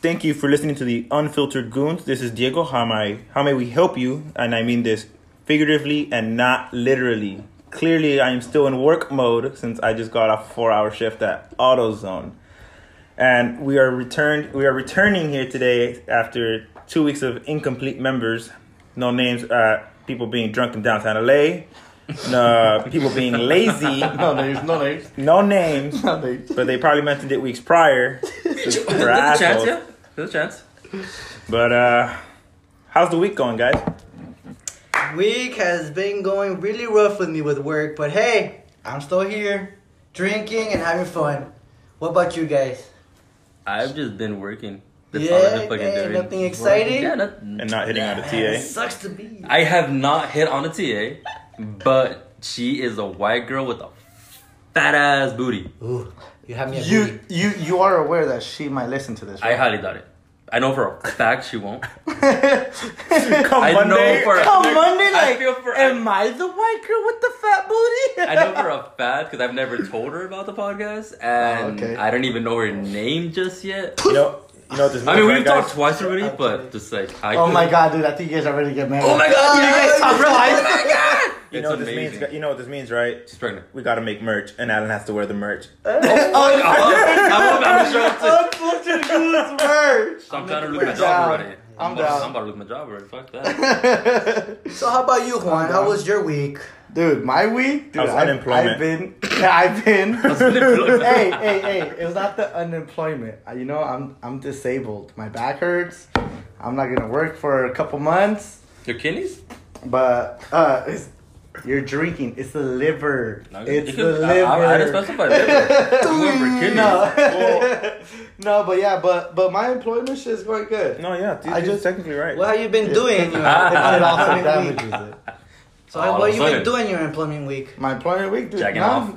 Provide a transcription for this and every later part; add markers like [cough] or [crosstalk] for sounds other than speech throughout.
Thank you for listening to the Unfiltered Goons. This is Diego. How may how may we help you? And I mean this figuratively and not literally. Clearly, I am still in work mode since I just got off a four-hour shift at AutoZone, and we are returned. We are returning here today after two weeks of incomplete members. No names. Uh, people being drunk in downtown LA. [laughs] Uh, people being lazy. [laughs] No names, no names, No names. [laughs] no names. But they probably mentioned it weeks prior. There's For a chance, yeah. There's a chance. But uh how's the week going, guys? Week has been going really rough with me with work, but hey, I'm still here, drinking and having fun. What about you guys? I've just been working. That's all I've Yeah, been fucking hey, doing. nothing exciting. Yeah, not, And not hitting on a It TA. sucks to be. I have not hit on a TA, but she is a white girl with a fat ass booty. Ooh, you have me. a You booty. you you are aware that she might listen to this. I highly doubt it. I know for a fact she won't. [laughs] Come I know for a Come Monday, I like, feel for- am I the white girl with the fat booty? I know for [laughs] a fact because I've never told her about the podcast, and Oh, okay. I don't even know her name just yet. [laughs] You know you know what this I mean, we've guys? talked twice already, but just like I oh could- my god, dude! I think you guys are ready to get married. Oh my god! you guys talked oh twice. You know what this amazing. means you know what this means, right? She's pregnant. We gotta make merch and Alan has to wear the merch. [laughs] Oh, [laughs] I'm, I'm gonna show up to. Unfiltered Goons merch. I'm trying to lose we're my job down. already. I'm about, down. I'm about to lose my job already. Fuck that. [laughs] So how about you, Juan? How was your week? Dude, my week, dude, How's I've, unemployment? I've been, yeah, I've been. unemployment? hey, hey, hey! It was not the unemployment. Uh, You know, I'm I'm disabled. My back hurts. I'm not gonna work for a couple months. Your kidneys? But uh, it's, you're drinking. It's the liver. No, it's it the could- liver. I, I, I didn't specify liver. I'm going [laughs] for. No, [laughs] no, but yeah, but but my employment shit is going good. No, yeah, dude, I I just just- technically right. What have you been doing? in [laughs] your It also damages it. So All what have you been doing your employment week? My employment week, dude. Jacking no, off?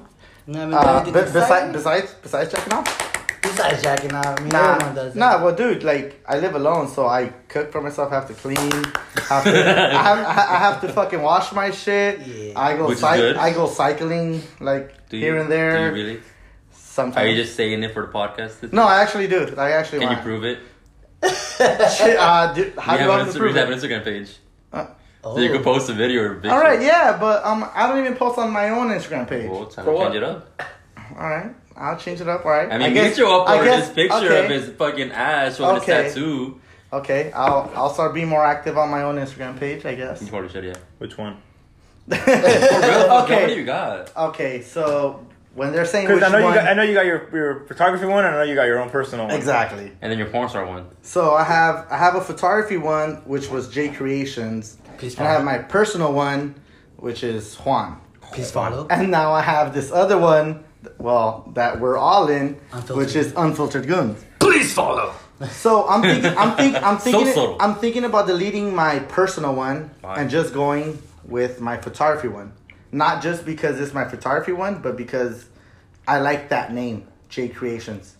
You haven't Uh, done anything be- exciting? besides, besides, besides checking off. Besides jacking off, I mean, Nah, everyone does that. nah. Well, dude, like I live alone, so I cook for myself. Have to clean. Have to, [laughs] I, have, I have to fucking wash my shit. Yeah. I go Which is cy- good. I go cycling like Do you, here and there. Do you really? Sometimes. Are you just saying it for the podcast? No, I actually do. I actually Can you prove it? [laughs] Shit, uh, dude, how we do have, an Insta- prove we have an? Instagram page. Oh. So you can post a video or a picture. All right, yeah, but um, I don't even post on my own Instagram page. Well, time For to what? change it up. All right, I'll change it up. All right. I mean, I guess- Mitchell uploaded I guess- this picture okay, of his fucking ass showing Okay. his tattoo. Okay, I'll I'll start being more active on my own Instagram page. I guess. You probably should, yeah. Which one? [laughs] For real? What do you got? Okay, so when they're saying Because I know you got I know you got your, your photography one and I know you got your own personal one. exactly. And then your porn star one. So I have I have a photography one which was J Creations, Please and I have my personal one which is Juan, Please follow. and now I have this other one, well that we're all in, Unfiltered. which is Unfiltered Goons. Please follow. So I'm thinking I'm think I'm [laughs] thinking subtle. I'm thinking about deleting my personal one Fine. and just going with my photography one. Not just because it's my photography one, but because I like that name, J Creations.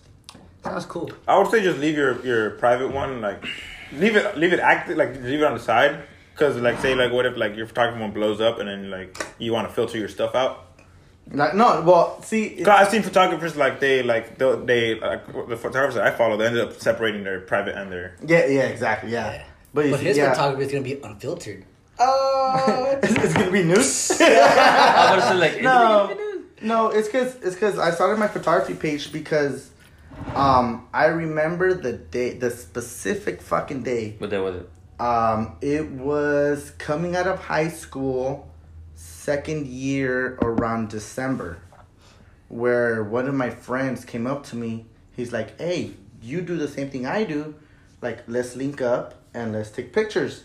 Sounds cool. I would say just leave your, your private one like leave it leave it active like leave it on the side because like say like what if like your photography one blows up and then like you want to filter your stuff out. Like, no, well, see, 'Cause I've seen photographers like they like they, they like the photographers that I follow they ended up separating their private and their yeah, yeah, exactly, yeah. Yeah. But, But see, his yeah. photography is gonna be unfiltered. [laughs] it's, it's gonna be news. [laughs] I was like, No. no, it's cause it's cause I started my photography page because, um, I remember the day, the specific fucking day. What day was it? Um, it was coming out of high school, second year around December, where one of my friends came up to me. He's like, "Hey, you do the same thing I do. Like, let's link up and let's take pictures."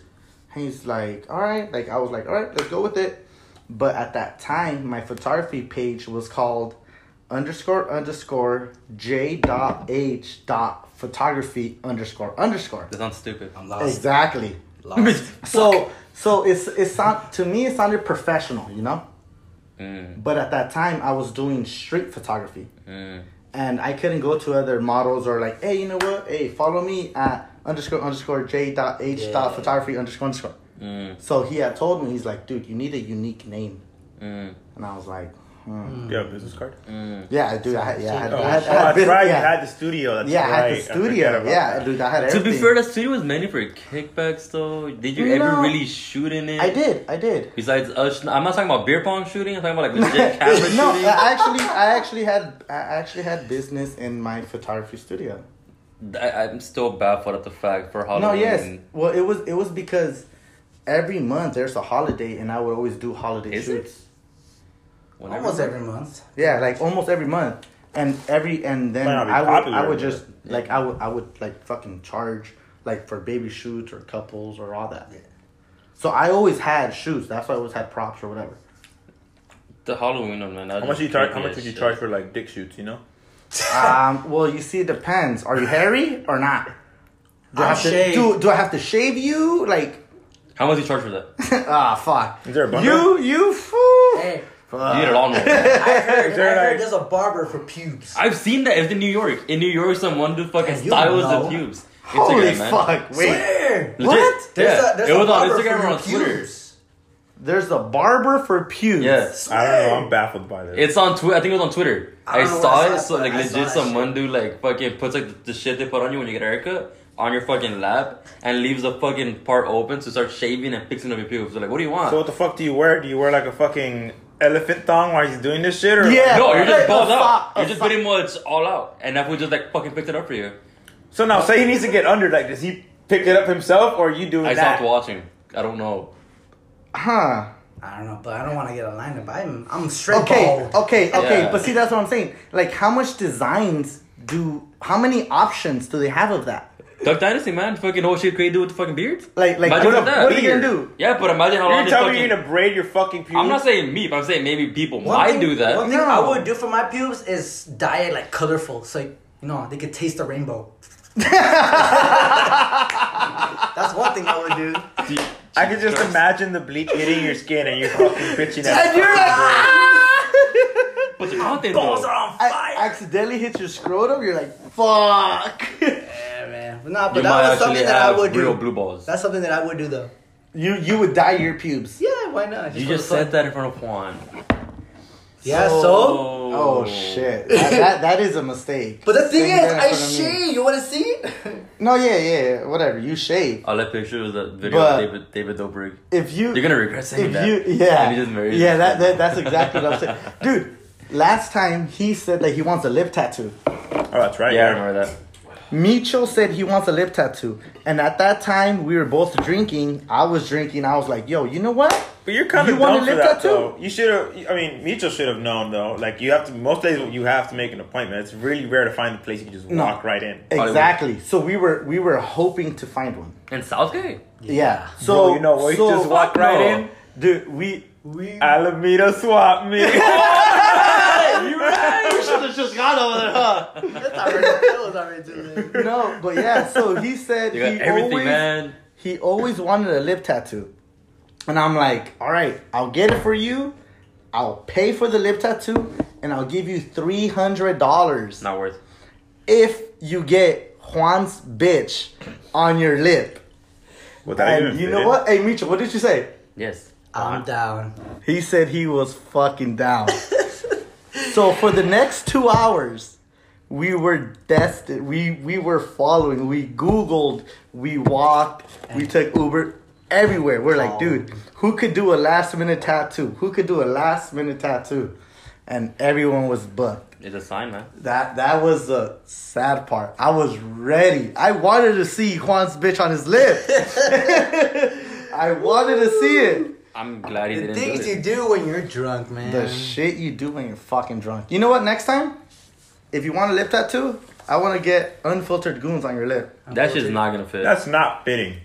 And he's like, "All right." Like, I was like, "All right, let's go with it." But at that time, my photography page was called underscore underscore j dot h dot photography underscore underscore. That sounds stupid. I'm lost. Exactly. Lost. [laughs] So so it's it sound to me it sounded professional, you know. Mm, But at that time, I was doing street photography, mm. and I couldn't go to other models or like, hey, you know what? Hey, follow me at underscore underscore j dot h dot photography underscore underscore. Mm, So he had told me he's like, dude, you need a unique name, mm. and I was like, You have a business card? Mm. Yeah, dude. I had, yeah, I had, Oh, I had, oh, I had that's right. Yeah, You had the studio. That's yeah, I had the studio. about Yeah, that. dude. I had everything. To be fair, the studio was mainly for kickbacks, though. Did you ever No. really shoot in it? I did. I did. Besides us, I'm not talking about beer pong shooting. I'm talking about like [laughs] legit camera shooting. no, I actually, I actually had, I actually had business in my photography studio. I, I'm still baffled at the fact for Halloween. No, yes. Well, it was, it was because every month there's a holiday, and I would always do holiday Is it? Shoots. Whenever- Almost every month. Yeah, like almost every month, and every and then Might not be I would, popular, I would but- just like I would, I would like fucking charge like for baby shoots or couples or all that. So I always had shoots. That's why I always had props or whatever. The Halloween one, man. How much you charge? How much would you charge for like dick shoots? You know? um, well, you see, it depends. Are you hairy or not? Do I I'm have to shaved. do? Do I have to shave you? Like, How much do you charge for that? [laughs] ah, fuck. Is there a bundle? You, you fool. Hey, Fuck. You need a lawnmower. [laughs] I heard, I heard like- there's a barber for pubes. I've seen that. It's in New York. In New York, someone do fucking And you styles know. the pubes. Holy Instagram, man. fuck! Wait, Swear. Legit. What? There's yeah. a, there's it a was on barber Instagram for or on Twitter. pubes. there's a barber for pubes. Yes. I don't know. I'm baffled by this. It's on Twitter. I think it was on Twitter. I I, saw it. saw So like I legit, that some one shit. dude like fucking puts like the, the shit they put on you when you get a haircut on your fucking lap and leaves the fucking part open to start shaving and fixing up your pubes. So like, what do you want? so what the fuck do you wear? Do you wear like a fucking elephant thong while he's doing this shit? Or Yeah. no, you're Like just a balled out. sock- a You're just sock. pretty much all out, and that would just like fucking picked it up for you. So now, say he needs to get under. Like, does he pick it up himself, or are you doing I that? stopped watching. I don't know. Huh. I don't know, but I don't want to get a line up. I'm I'm straight Okay, bald. okay, okay. Yeah. But see, that's what I'm saying. Like, how much designs do? How many options do they have of that? Duck Dynasty, man. Fucking whole shit crazy do with the fucking beards. Like, like, Imagine what, that. what are you gonna do? Yeah, but imagine how long You're this telling me you're gonna braid your fucking pubes? I'm not saying me, but I'm saying maybe people One might thing- do that. One thing No. I would do for my pubes is dye it like colorful, so you know they could taste the rainbow. [laughs] That's one thing I would do. I could just imagine the bleach hitting your skin and you're fucking bitching at. [laughs] And you're like, ah! But the content Balls though. are on I fire. accidentally hit your scrotum. You're like, fuck. [laughs] yeah, man. But You but might that was something that I have would real do. blue balls. That's something that I would do though. you you would dye your pubes. Yeah, why not? You just said that in front of Juan. Yeah, so. Oh shit, that, that, that is a mistake. But the thing Saying is, that in I front of me. shave. You want to see it? No, yeah, yeah, yeah, whatever. You shave. I'll let pictures of that video But- of David David Dobrik. If you You're gonna regret saying if that. you yeah And he just married yeah his that, that that's exactly what I'm saying, dude. Last time he said that he wants a lip tattoo. Oh, that's right. Yeah, I remember that. Micho said he wants a lip tattoo, and at that time we were both drinking. I was drinking. I was like, "Yo, you know what? But you're kind You of want dumb a for lip that, tattoo? though. You should have. I mean, Mitchell should have known though. Like you have to. Most days you have to make an appointment. It's really rare to find a place you can just No. walk right in. Exactly." So we were we were hoping to find one. In Southgate? Yeah. So Bro, you know we so, just walk right no. in. dude. We We. Alameda swap me. [laughs] you right. You should have just gone over there, huh? That's already, that was already too late. [laughs] No, but yeah. So he said You got he everything, always man. he always wanted a lip tattoo. And I'm like, all right, I'll get it for you. I'll pay for the lip tattoo and I'll give you $300 Not worth. if you get Juan's bitch on your lip. Would that even you know in? what? Hey, Mitchell, what did you say? Yes. I'm down. He said he was fucking down. [laughs] so for the next two hours, we were destined. We we were following. We Googled. We walked. We took Uber everywhere. We're like, dude, who could do a last minute tattoo? Who could do a last minute tattoo? And everyone was booked. It's a sign, man. That that was the sad part. I was ready. I wanted to see Juan's bitch on his lip. [laughs] [laughs] I wanted to see it. I'm glad he The didn't do things you it. do when you're drunk, man. The shit you do when you're fucking drunk. You know what? Next time, if you want a lip tattoo, I want to get unfiltered goons on your lip. That shit's not gonna fit. That's not fitting.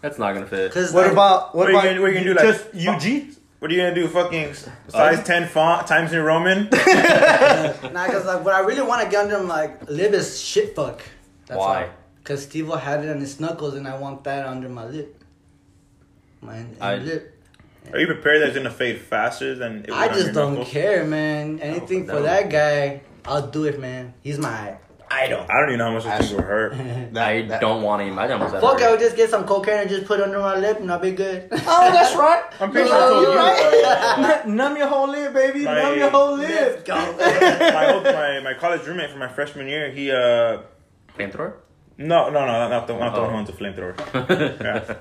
That's not gonna fit. Cause What like, about what What are you about gonna- what are you gonna do, like, just UG? What are you gonna do? Fucking size Um, ten font times New Roman? [laughs] Nah, cause like what I really want to get under my lip is shit fuck. That's Why? all. Cause Steve had it on his knuckles, and I want that under my lip. My I- lip. Are you prepared that it's gonna fade faster than? It would I just don't knuckles? care, man. Anything that for would- that guy, I'll do it, man. He's my idol. I don't even know how much those things will hurt. [laughs] I that- don't want to imagine how much that Fuck, I hurt. would just get some cocaine and just put it under my lip and I'll be good. Oh, that's [laughs] right. I'm pretty You sure I told know, you. right. [laughs] Numb your whole lip, baby. My- Numb your whole Let's lip. go. my, old, my my college roommate from my freshman year, he uh Flamethrower? No no no not the not the Oh. one who owns a flamethrower. [laughs] yeah.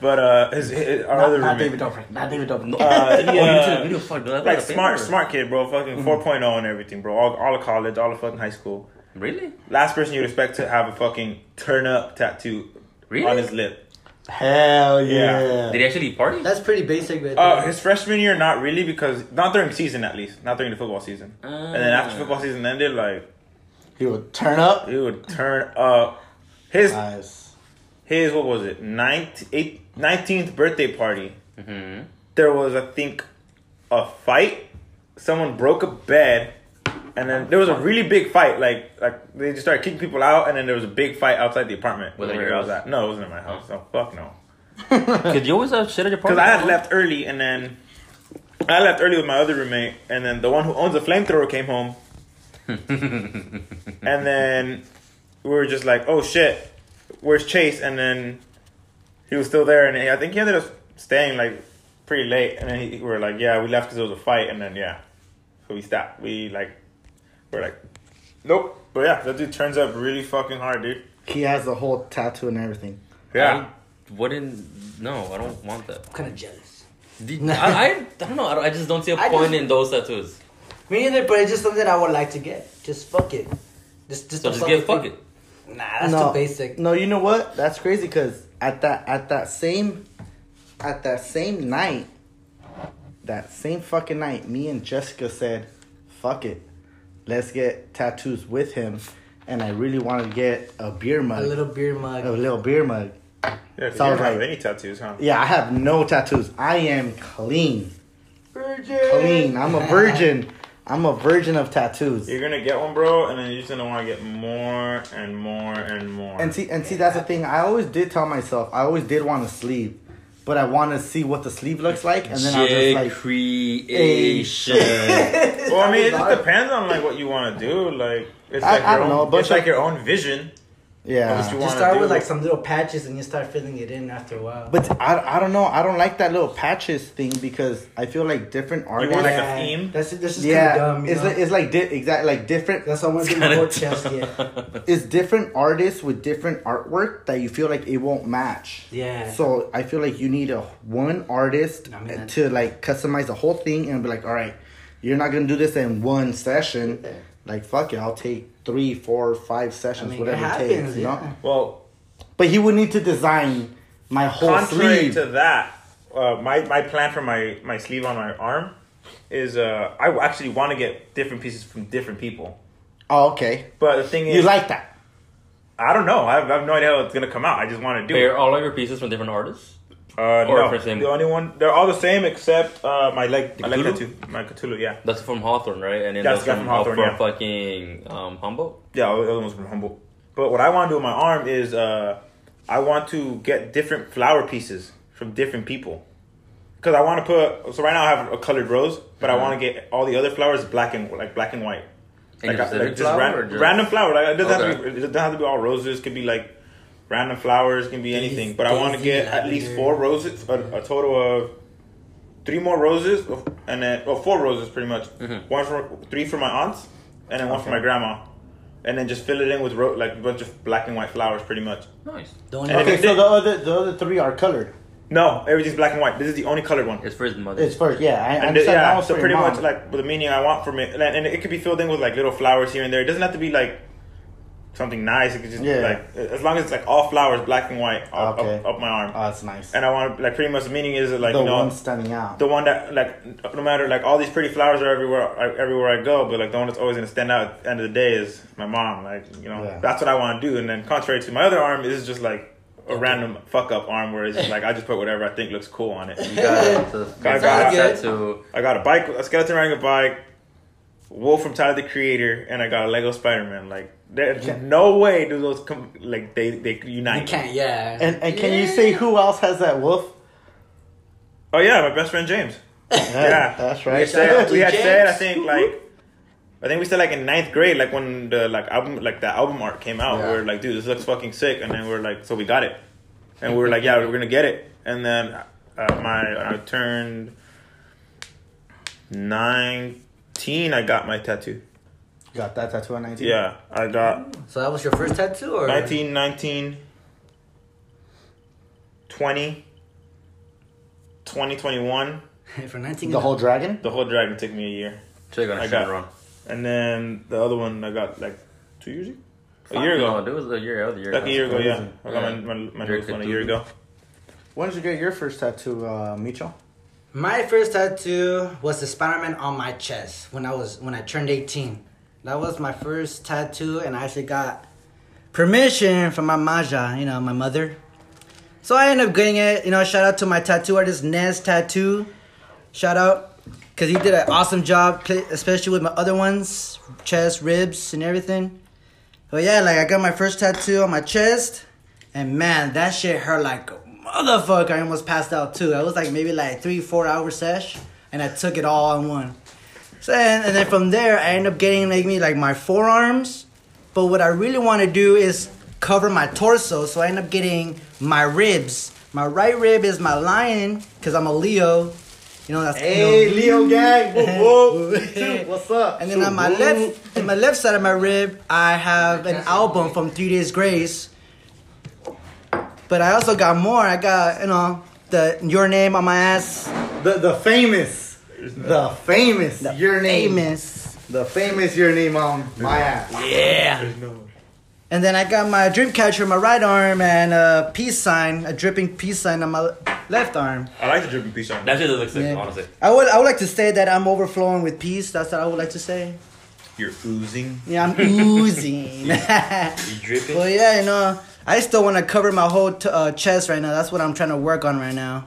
But uh his, his our Not, other not roommate. David Dobrik. Not David Dobrik. Uh, he, [laughs] oh, you uh, took a video? Fuck, dude, like smart smart kid, bro. Fucking 4.0 and everything, bro. All, all of college, all of fucking high school. Really? Last person you'd expect to have a fucking turn up tattoo Really? on his lip. Hell Yeah. yeah. Did he actually party? That's pretty basic, right Uh, his freshman year, not really, because not during season at least, not during the football season. And then after Ah. football season ended, like He would turn up. he would turn up. His Nice. his what was it? Ninth, eight, 19th birthday party. Mm-hmm. There was I think a fight. Someone broke a bed, and then there was a really big fight. Like like they just started kicking people out, and then there was a big fight outside the apartment Was where at your I was at. No, it wasn't in my house. So fuck no. [laughs] Cause you always have shit at your party? Because I had left early, and then I left early with my other roommate, and then the one who owns the flamethrower came home, [laughs] and then we were just like, "Oh shit, where's Chase?" And then he was still there, and I think he ended up staying like pretty late, and then he, we were like, "Yeah, we left because there was a fight," and then yeah, so we stopped. We like, we're like, "Nope." But yeah, that dude turns up really fucking hard, dude. He has the whole tattoo and everything. Yeah. I wouldn't. No, I don't want that. I'm kind of jealous. I, I, I don't know. I, don't, I just don't see a I point just- in those tattoos. Me neither, but it's just something I would like to get. Just fuck it. Just, just So a just fucking get fuck thing. it. Nah, that's too basic. No, you know what? That's crazy because at that at that same at that same night, that same fucking night, me and Jessica said, "Fuck it, let's get tattoos with him." And I really wanted to get a beer mug. A little beer mug. a little beer mug. Yeah, 'cause So I you was don't have like- any tattoos, huh? Yeah, I have no tattoos. I am clean, Virgin. clean. I'm a virgin. [laughs] I'm a virgin of tattoos. You're gonna get one, bro, and then you're just gonna want to get more and more and more. And see, and see, that's the thing. I always did tell myself, I always did want a sleeve, but I want to see what the sleeve looks like, and then I'll just like, creation. [laughs] well, I mean, it just depends on like what you want to do. Like, it's I- like I your don't own, know, bunch it's like your own vision. Yeah. What you Just start do. with like some little patches and you start filling it in after a while. But I, I don't know. I don't like that little patches thing because I feel like different artists. You want, like, a theme? That's that's just yeah, kind of dumb. You it's know? like, it's like di- exactly like different. that's why I want to do my whole chest. Yeah, [laughs] It's different artists with different artwork that you feel like it won't match. yeah. So I feel like you need a one artist I mean, to like customize the whole thing and be like, all right, you're not gonna do this in one session. Yeah. Like fuck it, I'll take three, four, five I sessions, mean, whatever it, happens. takes. You yeah. know. Well, But he would need to design my whole contrary sleeve. to that, uh, my my plan for my my sleeve on my arm is uh, I actually want to get different pieces from different people. oh, okay. But the thing is, You like that? I don't know. I have, I have no idea how it's gonna come out. I just want to do it. Are all of your pieces from different artists? Uh, Or no, the only one they're all the same except uh, my leg, my leg Cthulhu? tattoo, my Cthulhu. Yeah, That's from Hawthorne, right? And then That's that's, from, from Hawthorne, from yeah. fucking um, Humboldt. yeah, the other one's from Humboldt. But what I want to do on my arm is uh, I want to get different flower pieces from different people. Because I want to put so right now I have a colored rose, but I Mhm. want to get all the other flowers black and like black and white. Any Like, I- like just, ran- just- random flower. Like, it doesn't have to Okay. be. It doesn't have to be all roses. It could be like random flowers. Can be anything. But I want to get at least four roses. A, a total of three more roses, and then well, four roses pretty much. Mhm. One for three for my aunts, and then one for my grandma, and then just fill it in with ro- like a bunch of black and white flowers, pretty much. Nice. The only And Okay, so did- the other the other three are colored. No, everything's black and white. This is the only colored one. It's for his mother. It's first, yeah. I, I And the- understand that yeah, one's so pretty your much like the meaning I want from it, and, and it could be filled in with like little flowers here and there. It doesn't have to be like something nice. It could just Yeah. be like as long as it's like all flowers, black and white, up, Okay. up, up my arm. Oh, that's nice. and I want like pretty much the meaning is like the you know one standing out. the one that like no matter like all these pretty flowers are everywhere I- everywhere I go, but like the one that's always gonna stand out at the end of the day is my mom. Like you know Yeah. that's what I want to do. And then contrary to my other arm, this is just like a random fuck up arm where it's just like I just put whatever I think looks cool on it. You got it. [laughs] So, Got- got got- tattoo. I got a bike, a skeleton riding a bike, Wolf from Tyler the Creator, and I got a Lego Spider Man. Like there's no way do those come like they they unite. you can't. Yeah. And and can you say who else has that wolf? Oh yeah, my best friend James. Yeah, that's right. had Shout out said, we had James. said I think like I think we said like in ninth grade, like when the like album like the album art came out, Yeah. we were like, dude, this looks fucking sick, and then we are like, so we got it, and we were like, yeah, we're gonna get it, and then uh, my I turned nineteen, I got my tattoo. Got that tattoo at 19? Yeah, I got So that was your first tattoo, or 19, 19, 20, 20, 21. [laughs] for nineteen? The whole dragon? The whole dragon took me a year. Check on I a got- shit run. And then the other one I got like two years ago? A year No, ago. it was a year out. A year Like a year ago, yeah. I got my, Yeah. my, my Very nose one a year ago. When did you get your first tattoo, uh, Micho? My first tattoo was the Spider-Man on my chest when I was when I turned 18. That was my first tattoo, and I actually got permission from my maja, you know, my mother. So I ended up getting it. You know, shout out to my tattoo artist Nez Tattoo. Shout out, cause he did an awesome job, especially with my other ones, chest, ribs, and everything. But yeah, like I got my first tattoo on my chest, and man, that shit hurt like a motherfucker. I almost passed out too. I was like maybe like three, four hour sesh, and I took it all in one. So and, and then from there, I end up getting like me like my forearms. But what I really want to do is cover my torso, so I end up getting my ribs. My right rib is my lion, cause I'm a Leo. You know that's Hey, know, Leo gang! [laughs] Whoa. Shoot, What's up? and then on my left, in my left side of my rib, I have an album from Three Days Grace. But I also got more. I got you know the your name on my ass. The, the famous. The famous. The your name. famous. The famous your name on my ass. Yeah. And then I got my dream catcher on my right arm and a peace sign, a dripping peace sign on my left arm. I like the dripping piece on. That shit looks sick, Yeah. honestly. I would I would like to say that I'm overflowing with peace. That's what I would like to say. You're oozing. Yeah, I'm oozing. [laughs] You dripping? Well, yeah, you know, I still want to cover my whole t- uh, chest right now. That's what I'm trying to work on right now.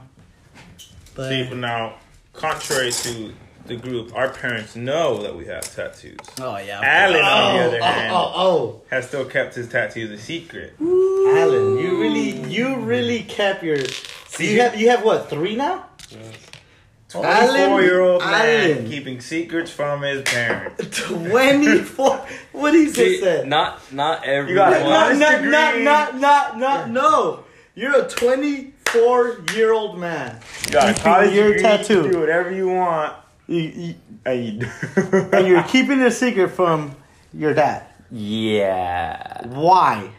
But See, but now, contrary to the group, our parents know that we have tattoos. oh yeah, Alan, on the oh, other oh, hand, oh, oh, has still kept his tattoos a secret. oh. Alan, you really, you really kept your. See? you have, you have what, three now? Alan, 24 year old man Alan. keeping secrets from his parents. [laughs] 24. what he just See, said? not not everyone. got it. not, not, not, not, not, not, no. You're a 24 year old man. You got a Keeping college your degree, tattoo. You can do whatever you want. You, you, And, you, [laughs] and you're keeping it a secret from your dad. Yeah, Why?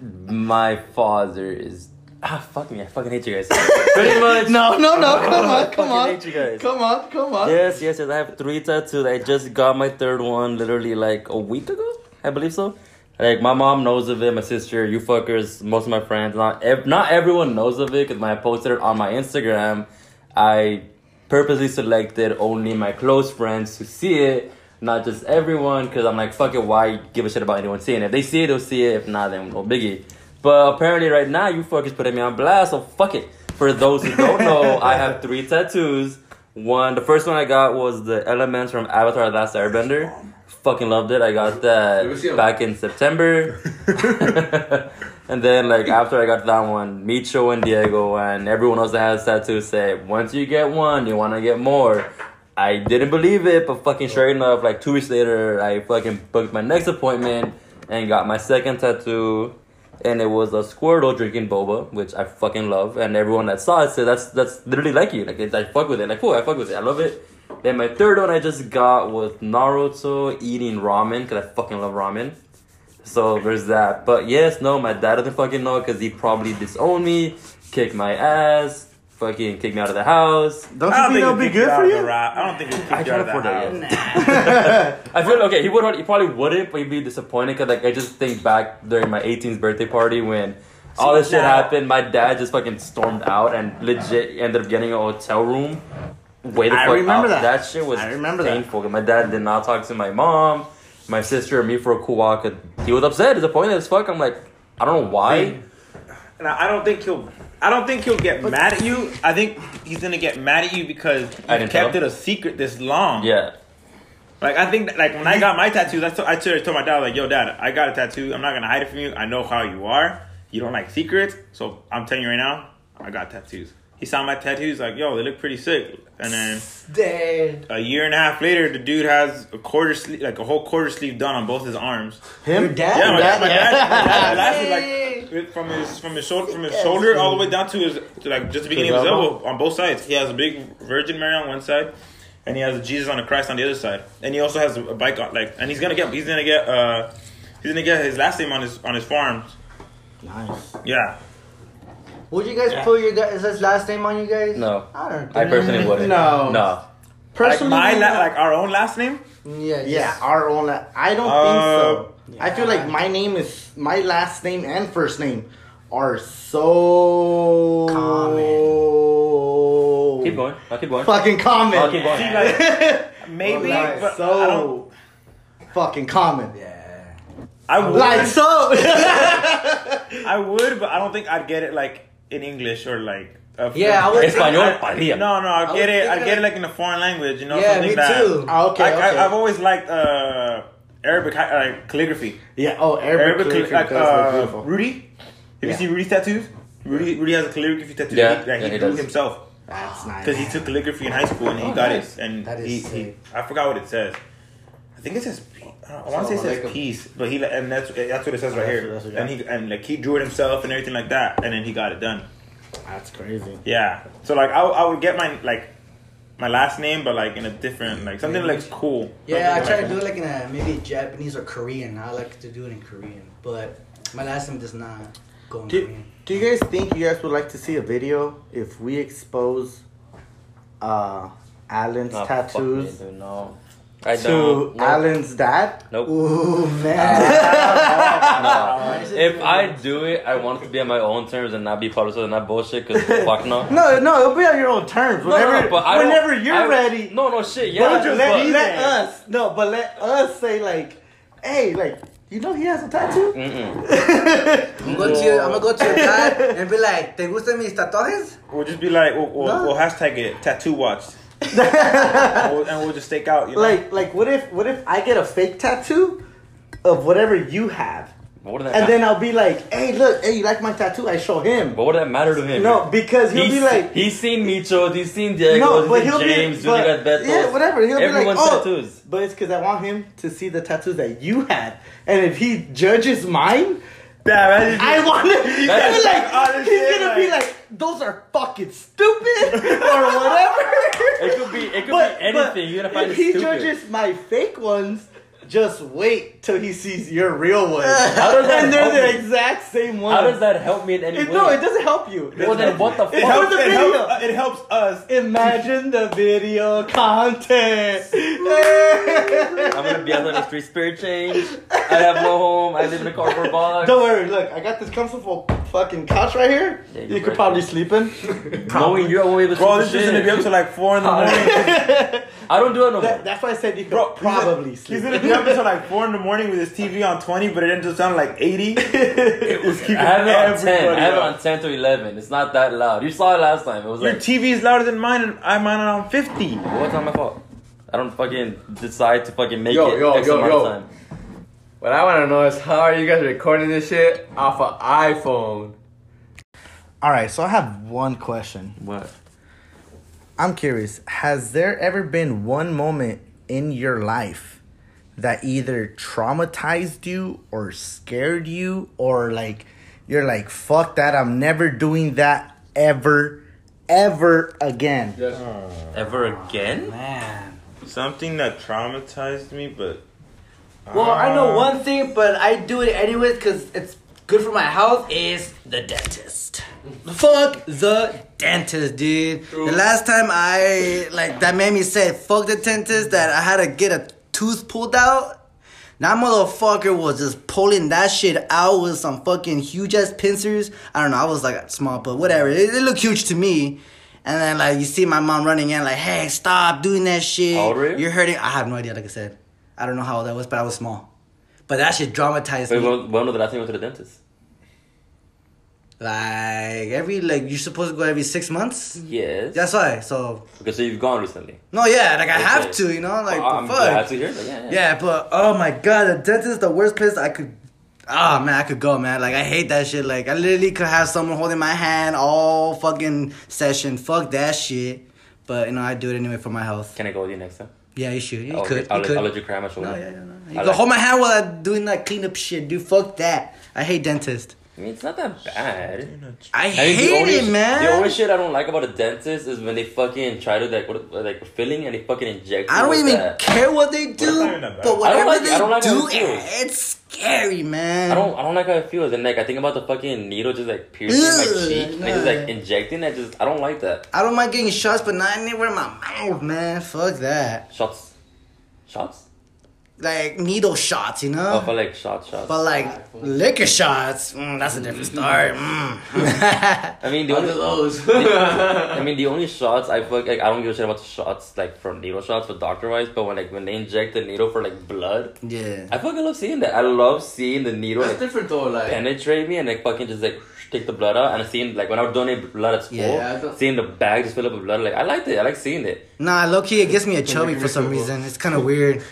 my father is. Ah, fuck me! I fucking hate you guys. [laughs] Pretty much. No, no, no. Come on, come fucking on. hate you guys. Come on, come on. Yes, yes, yes. I have three tattoos. I just got my third one literally like a week ago. I believe so. Like my mom knows of it. My sister, you fuckers, most of my friends. Not ev- not everyone knows of it because when I posted it on my Instagram, I purposely selected only my close friends to see it, not just everyone. Because I'm like, fuck it, why give a shit about anyone seeing it? If they see it, they'll see it. If not, then no biggie. But apparently, right now, you fuckers putting me on blast. So fuck it. For those who don't know, [laughs] I have three tattoos. One, the first one I got was the elements from Avatar: The Last Airbender. Fucking loved it. I got [laughs] that back in September. [laughs] [laughs] and then, like after I got that one, Micho and Diego and everyone else that has tattoos say, once you get one, you want to get more. I didn't believe it, but fucking sure enough, like two weeks later, I fucking booked my next appointment and got my second tattoo and it was a Squirtle drinking boba, which I fucking love. And everyone that saw it said that's that's literally like you. Like I fuck with it. Like cool, I fuck with it. I love it. Then my third one I just got was Naruto eating ramen because I fucking love ramen. So there's that. But yes, no, my dad doesn't fucking know because he probably disowned me, kicked my ass, fucking kicked me out of the house. Don't I you think that'll be good for you? ra- I don't think he'll kick I you can't out of afford the that house. [laughs] I feel okay. He would. He probably wouldn't, but he'd be disappointed because like I just think back during my 18th birthday party when all this shit now- happened. My dad just fucking stormed out and legit ended up getting a hotel room. Way the I fuck remember out. that. shit was I remember that. My dad did not talk to my mom, my sister, or me for a cool while. 'cause he was upset, disappointed as fuck. I'm like, I don't know why. And I I don't think he'll. I don't think he'll get mad at you. I think he's gonna get mad at you because I you didn't kept it a secret this long. Yeah. Like I think, that, like when I got my tattoos, I told, I told told my dad like, "Yo, dad, I got a tattoo. I'm not gonna hide it from you. I know how you are. You don't like secrets, so I'm telling you right now, I got tattoos." He saw my tattoos, like, yo, they look pretty sick. And then Dead. a year and a half later, the dude has a quarter sleeve, like a whole quarter sleeve done on both his arms. Him? Your dad? Yeah, my dad, my dad, my dad Hey. lasted like from his from his shoulder from his shoulder all the way down to his to like just the beginning of his elbow on both sides. He has a big Virgin Mary on one side, and he has a Jesus on a Christ on the other side, and he also has a bike on like, and he's gonna get he's gonna get uh he's gonna get his last name on his on his forearms. Nice. Yeah, Would you guys Yeah. put your guys' his last name on you guys? No. I don't. I personally wouldn't. No. No. like my la- like our own last name. Yeah. yeah, our own. La- I don't Uh, think so. I feel like my name is my last name and first name are so common. Keep going. I'll keep going. Fucking common. I'll keep going. See, [laughs] like maybe, Like, but so fucking common. Yeah. I would, Like so. [laughs] I would, but I don't think I'd get it like in English or like. Uh, Yeah, I would think- Español, I- No, no, I I get it. think I get that- it like in a foreign language, you know. Yeah, something me that, too. Ah, okay, I, okay. I, I've always liked uh, Arabic hi- like calligraphy. yeah. Oh, Arabic, Arabic calligraphy like uh, beautiful. Rudy. Have Yeah. you seen Rudy's tattoos? Rudy, Rudy has a calligraphy tattoo Yeah, that he, that yeah, he he drew does. himself That's nice. because he took calligraphy in high school and he Oh, got nice. it. And That is he, he. I forgot what it says. I think it says. Pe- I want to say it says Assalamualaikum. peace, but he and that's eh, that's what it says right here. what- and he and like he drew it himself and everything like that, and then he got it done. That's crazy. Yeah. So like I, I would get my like my last name, but like in a different like something that looks cool. Yeah, I Something try to do it like in a maybe Japanese or Korean. I like to do it in Korean, but my last name does not go in Do, Korean. do you guys think you guys would like to see a video if we expose uh Alan's Oh, fuck me, tattoos dude, no. I to don't. Nope. Alan's dad? Nope. Ooh man. Ah. [laughs] No. [laughs] Oh, if I do it, I want it to be on my own terms and not be part of something, not bullshit. Cause [laughs] fuck no. No, no, it'll be on your own terms. No, no, Whenever, no, but I whenever you're I- ready. No, no shit. Yeah, Yeah, but just let, but- let us no, but let us say like, hey, like you know he has a tattoo. Mm-mm. I'm going to your, I'm gonna go to your dad and be like, "Te gustan mis tatuajes?" We'll just be like, we'll, we'll, No. we'll hashtag it tattoo watch, and, [laughs] we'll, and we'll just stake out. You know? like, like what if what if I get a fake tattoo of whatever you have, What would that? and then I'll be like, hey, look, hey, you like my tattoo? I show him. But what would that matter to him? No, because he'll he's, be like, he's seen Micho, he's seen Diego, no, he's but seen he'll James, be, Junior but, Beto. yeah, whatever. He'll Everyone's be like, oh, tattoos. but it's because I want him to see the tattoos that you had, and if he judges mine, yeah, man, just- I want to. He's gonna like, oh, he's gonna be like- like, those are fucking stupid [laughs] or whatever. It could be, it could But- be anything. You're gonna find if it he stupid. judges my fake ones, just wait till he sees your real one. [laughs] How does that and they're help the me? exact same ones. How does that help me in any It, way? no, it doesn't help you. Well, then what the fuck? it, It helps, the it, video. helps, it helps us. Imagine the video content. [laughs] I'm gonna be out on the street, spirit change. I have no home. I live in a cardboard box. Don't worry, look, I got this comfortable fucking couch right here. Yeah, you you're could right. probably sleep in. [laughs] Knowing you, I won't be able to Bro, sleep this is shit. gonna be up to like four in the [laughs] morning. I don't do it no more. That's why I said you could Bro, probably he's, sleep. He's gonna be up until like four in the morning with his TV on twenty, but it ends up sounding like eighty. [laughs] it was keeping I have it on 10. everybody I have it on 10 to 11. It's not that loud. You saw it last time. It was Your like, TV is louder than mine, and I'm on it on fifty. what's not my fault? I don't fucking decide to fucking make Yo, it yo, X yo, amount yo. of time. What I want to know is how are you guys recording this shit off an iPhone? All right, so I have one question. What? I'm curious. Has there ever been one moment in your life that either traumatized you or scared you or like you're like fuck that I'm never doing that ever ever again. Yes. Ever again? Man. Something that traumatized me, but Well, I know Uh, one thing, but I do it anyways because it's good for my health. Is the dentist? Fuck the dentist, dude. The last time I like that made me say fuck the dentist that I had to get a tooth pulled out. That motherfucker was just pulling that shit out with some fucking huge ass pincers. I don't know. I was like small, but whatever. It, it looked huge to me. And then like you see my mom running in like, hey, stop doing that shit. How old were you? You're hurting. I have no idea. Like I said, I don't know how old I was, but I was small. But that shit dramatized Wait, me. when, when was the last time you went to the dentist? Like every like you're supposed to go every six months. Yes. That's why. So Okay, so you've gone recently. no, yeah, like I have to, you know, like Oh, I'm the glad fuck. to hear that. Yeah, yeah. Yeah, but oh my god, the dentist is the worst place I could. Oh man, I could go, man. Like I hate that shit. Like I literally could have someone holding my hand all fucking session. Fuck that shit. But you know, I do it anyway for my health. Can I go with you next time? Yeah, you should. You I'll, could. I'll, you let, could. I'll let you on my shoulder. no, yeah, yeah, no. You I can like- hold my hand while I'm doing that cleanup shit, dude. Fuck that. I hate dentist. I mean, it's not that bad. I, I mean, hate only, it, man. The only shit I don't like about a dentist is when they fucking try to like what like filling and they fucking inject. I don't even that. care what they do, not even that bad. but whatever like- they don't like do, it it's scary, man. I don't I don't like how it feels. And like I think about the fucking needle just like piercing my Ugh, cheek and just like injecting. I just I don't like that. I don't mind getting shots, but not anywhere in my mouth, man. Fuck that. Shots, shots. Like needle shots, you know. Oh, for like shot shots. But like liquor shots, mm, that's a different story. Mm. [laughs] I mean the only those. [laughs] [laughs] I mean the only shots I fuck like I don't give a shit about the shots like from needle shots for doctor wise. But when like when they inject the needle for like blood, yeah. I fucking love seeing that. I love seeing the needle That's like different though, like. penetrate me and like fucking just like take the blood out and seeing like when I was donating blood at school, Yeah, I seeing the bag just fill up with blood, like I liked it. I like seeing it. Nah, low key, it gets me a chubby for some reason. It's kind of weird,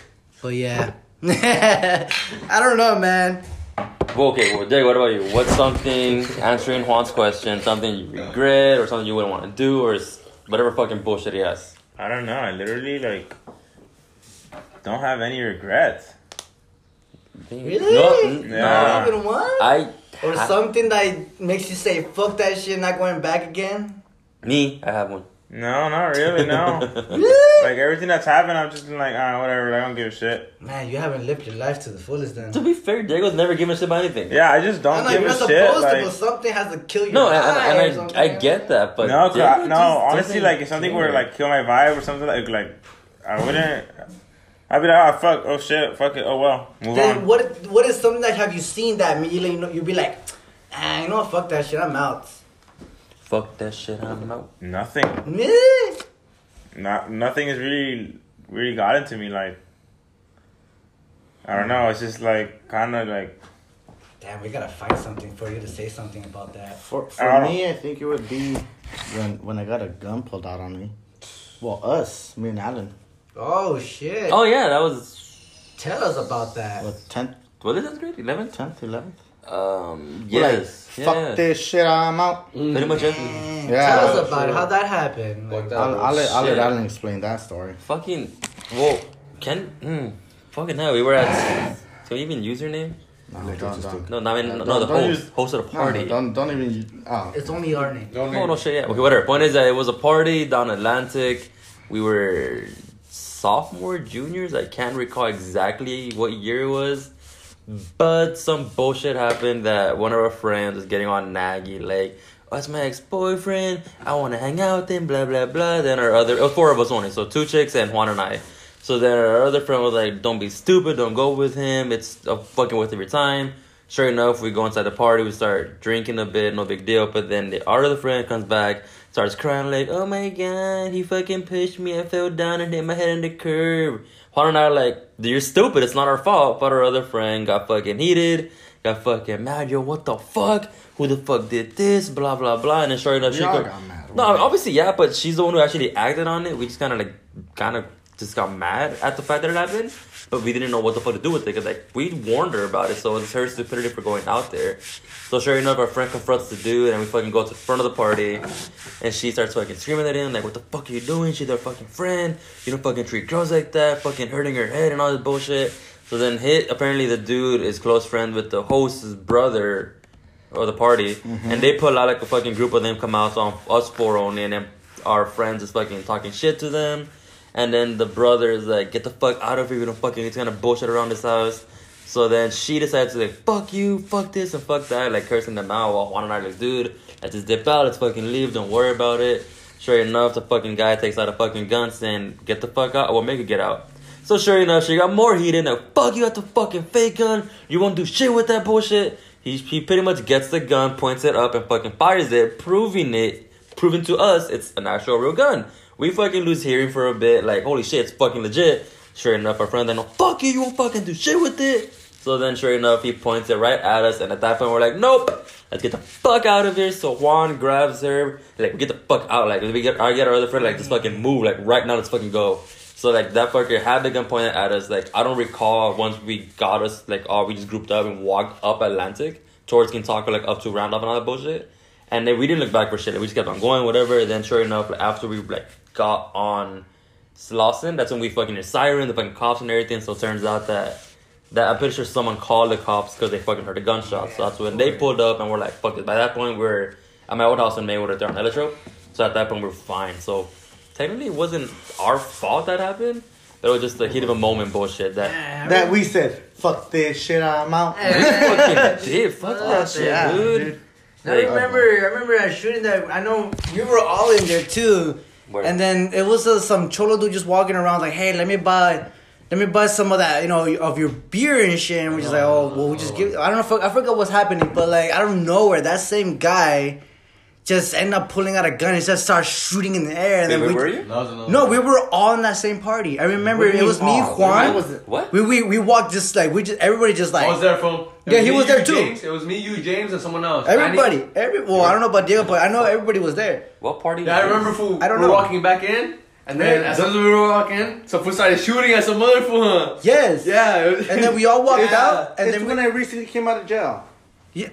but yeah. [laughs] I don't know, man. Well, okay, well, Jay, what about you? What's something answering Juan's question? Something you regret or something you wouldn't want to do or whatever fucking bullshit he has. I don't know. I literally like don't have any regrets. Really? No, n- Yeah. Not even one? I Or ha- something that makes you say, fuck that shit, not going back again? me, I have one. No, not really. No. [laughs] Really? Like everything that's happened, I've just been like, ah, whatever. I don't give a shit. Man, you haven't lived your life to the fullest then. To be fair, Diego's never given a shit about anything. Yeah, I just don't know, give you're a not shit. to, Like, but something has to kill your No, and, and, and. I, I get that, but no, 'cause I- no. Honestly, like if something were to like kill my vibe or something like like I wouldn't. I'd be like, oh fuck, oh shit, fuck it, oh well, move Then on. what? What is something that have you seen that immediately you know you'd be like, ah, you know what? Fuck that shit. I'm out. fuck that shit, I'm out. Nothing. Meh. Not nothing has really really got into me. Like I don't know. It's just like kind of like Damn, we gotta find something for you to say something about that. For, for don't me, I think it would be when when I got a gun pulled out on me. Well, us, me and Alan. Oh shit! Oh yeah, that was Tell us about that. What, 10th, what is that grade? 11th? 10th, 11th? Um, We're like, yes. Fuck this shit, I'm out. Pretty much it. Damn, Yeah, Tell us about sure. it. How'd that happen? Fuck Like, that. I'll, I'll, let, I'll let shit. Alan explain that story. Fucking, well, can, hmm, fucking hell, we were at, can we even use your name? No, don't, don't. No, no, I mean, no, Don't- the don't host, use- host of the No, party. no, don't, don't even. Oh. it's only our name. Don't Oh no shit yeah. Okay, whatever. Point is that it was a party down Atlantic. We were sophomore, juniors. I can't recall exactly what year it was, but some bullshit happened that one of our friends was getting on naggy like. Oh, it's my ex-boyfriend. I want to hang out with him. Blah blah blah. Then our other, was four of us only, so two chicks and Juan and I. So then our other friend was like, "Don't be stupid. Don't go with him. It's a fucking waste of your time." Sure enough, we go inside the party. We start drinking a bit. No big deal. But then the, other friend comes back, starts crying like, "Oh my god, he fucking pushed me. I fell down and hit my head on the curb." Juan and I are like, "You're stupid. It's not our fault." But our other friend got fucking heated. Got fucking mad. Yo, what the fuck? Who the fuck did this? Blah blah blah. And then sure enough, We she all go- got mad. no, obviously, yeah, but she's the one who actually acted on it. We just kind of like, kind of just got mad at the fact that it happened, but we didn't know what the fuck to do with it because like we warned her about it, so it's her stupidity for going out there. So sure enough, our friend confronts the dude, and we fucking go to the front of the party, and she starts fucking screaming at him like, "What the fuck are you doing? She's our fucking friend. You don't fucking treat girls like that. Fucking hurting her head and all this bullshit." So then hit apparently the dude is close friend with the host's brother or the party, mm-hmm. and they pull out like a fucking group of them come out on us four only, and then our friends is fucking talking shit to them, and then the brother is like, "Get the fuck out of here! We don't fucking it's of bullshit around this house." So then she decides to like, "Fuck you, fuck this, and fuck that," like cursing them out. While Juan and I are like, "Dude, let's just dip out. Let's fucking leave. Don't worry about it." Sure enough, the fucking guy takes out a fucking gun saying, "Get the fuck out," or make it get out. So sure enough, she got more heated. Like, fuck you, got the fucking fake gun. You won't do shit with that bullshit. He he pretty much gets the gun, points it up, and fucking fires it, proving it, proving to us it's an actual real gun. We fucking lose hearing for a bit. Like, holy shit, it's fucking legit. Sure enough, our friend then, no, fuck you, you won't fucking do shit with it. So then, sure enough, he points it right at us, and at that point, we're like, nope, let's get the fuck out of here. So Juan grabs her, like, we get the fuck out, like, we get, I get our other friend, like, just fucking move, like, right now, let's fucking go. So like that fucker had the gun pointed at us. Like I don't recall once we got us like oh we just grouped up and walked up Atlantic towards Kentucky like up to Randolph and all that bullshit. And then we didn't look back for shit. Like, we just kept on going, whatever. And then sure enough, like, after we like got on Slauson, that's when we fucking heard siren, the fucking cops and everything. So it turns out that that I'm pretty sure someone called the cops because they fucking heard a gunshot. So that's when they pulled up and we're like, fuck it. By that point, we're at my old house in Maywood there on Electro. So at that point, we're fine. So technically, it wasn't our fault that happened. But it was just the heat of a moment bullshit that That we said, fuck this shit, I'm out. we [laughs] fucking did. Fuck that shit, Yeah, dude. dude. I remember, I remember a shooting that I know you were all in there too, Where? and then it was uh, some cholo dude just walking around like, "Hey, let me buy, let me buy some of that, you know, of your beer and shit." And we're just like, "Oh, well, we just give." I don't know, I forgot what's happening, but like, I don't know where that same guy just end up pulling out a gun and just started shooting in the air. And Wait, then where we, were you? That was No, we were all in that same party. I remember What do you it was me, all? Juan. I wasn't- What? we, we we walked just like we just everybody just like I was there, fool. It Yeah, was he me, was there too. James. It was me, you, James, and someone else. everybody. Annie. Every well, I don't know about Diego, but I know everybody was there. What party? Yeah, I remember, this? fool. I don't know. walking back in, and then Yeah. as soon as we were walking, some fool started shooting at some other fool. Huh? Yes. Yeah. And then we all walked [laughs] Yeah. out, and it's then when we, I recently came out of jail.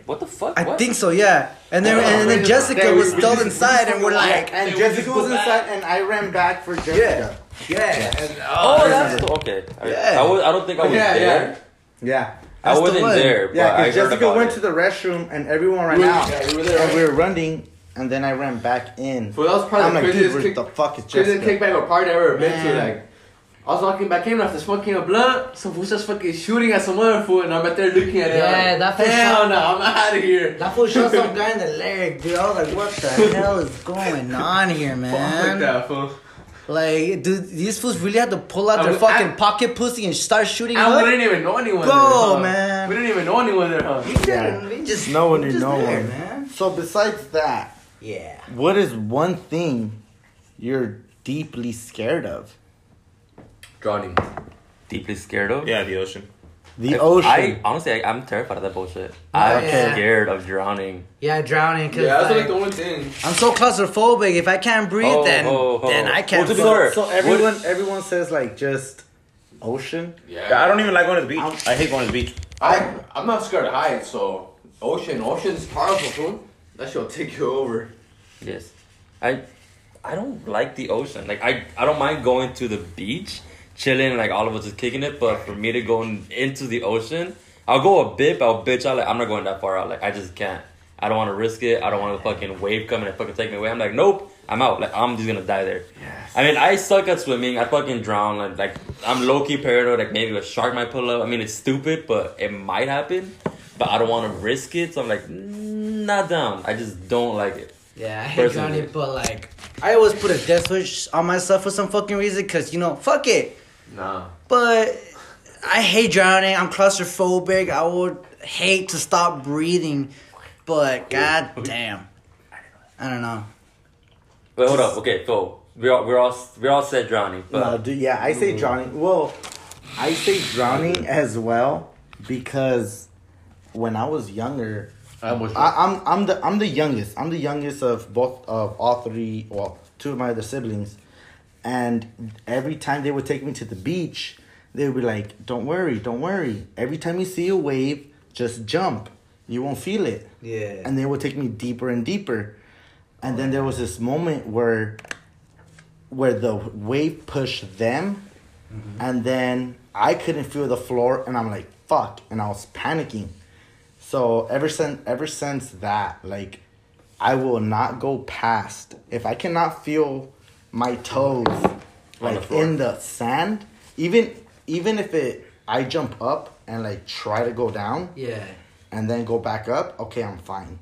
What the fuck? I What? think so, yeah. And then Oh, and then wait, Jessica yeah, was we still just- inside, just and we're fucking like, And Jessica was inside, and I ran back for Jessica. yeah. Yeah. Oh, oh, that's okay. I, Yeah. I, was, I don't think I was Yeah, there. Yeah. I That's the wasn't one. there, but Yeah, because Jessica about went it. to the restroom and everyone ran We out. yeah, we were there, and right? we were running, and then I ran back in. Fool, that was probably I'm the like, dude, craziest where kick, the fuck is craziest kickback or party I've ever been to. Like, I was walking back in after smoking a blunt. Some fool just fucking shooting at some other fool, and I'm right there looking at it. Yeah, like, that fool Hell shot- no, I'm out of here. That fool shot some [laughs] guy in the leg, dude. I was like, what the hell is going on here, man? Fuck man? that fool. Like, dude, these fools really had to pull out I their was- fucking I- pocket pussy and start shooting And we didn't even know anyone Go, there. huh? man. We didn't even know anyone there, huh? Yeah. We just No one knew just no there, one. man. So besides that, Yeah. what is one thing you're deeply scared of? Drowning. Deeply scared of. Yeah, the ocean. The I- ocean. I honestly, I, I'm terrified of that bullshit. I'm Okay. scared of drowning. Yeah, drowning. Cause Yeah, that's like, like the only thing. I'm so claustrophobic. If I can't breathe, Oh, then oh, oh. then I can't. Well, to be fuck- fair, so everyone, everyone says like just ocean. Yeah, I don't even like going to the beach. I hate going to the beach. I I'm not scared of heights, so ocean, ocean's powerful, fool. That shit'll take you over. Yes, I I don't like the ocean. Like I I don't mind going to the beach, chilling, like all of us just kicking it. But for me to go in, into the ocean, I'll go a bit. But I'll bitch out. Like I'm not going that far out. Like I just can't. I don't want to risk it. I don't want the fucking wave coming and fucking take me away. I'm like, nope, I'm out. Like I'm just gonna die there. I mean, I suck at swimming. I fucking drown. Like, like I'm low key paranoid. Like maybe a shark might pull up. I mean, it's stupid, but it might happen. But I don't want to risk it. So I'm like, not down. I just don't like it. Yeah, I hate drowning, but like I always put a death wish on myself for some fucking reason, cause you know, fuck it. Nah. But I hate drowning. I'm claustrophobic. I would hate to stop breathing, but god damn, I don't know. Wait, hold up. Okay, so we're all we're all we're all said drowning, but No, dude, yeah, I say drowning. Well, I say drowning as well because when I was younger, I almost. I, I'm I'm the I'm the youngest. I'm the youngest of both of all three. Well, two of my other siblings, and every time they would take me to the beach, they would be like, "Don't worry, don't worry. Every time you see a wave, just jump. You won't feel it." Yeah. And they would take me deeper and deeper, and then there was this moment where, where the wave pushed them, mm-hmm. and then I couldn't feel the floor, and I'm like, "Fuck!" and I was panicking. So ever since ever since that, like I will not go past if I cannot feel my toes like floor. in the sand, even even if it I jump up and like try to go down Yeah. and then go back up, okay, I'm fine.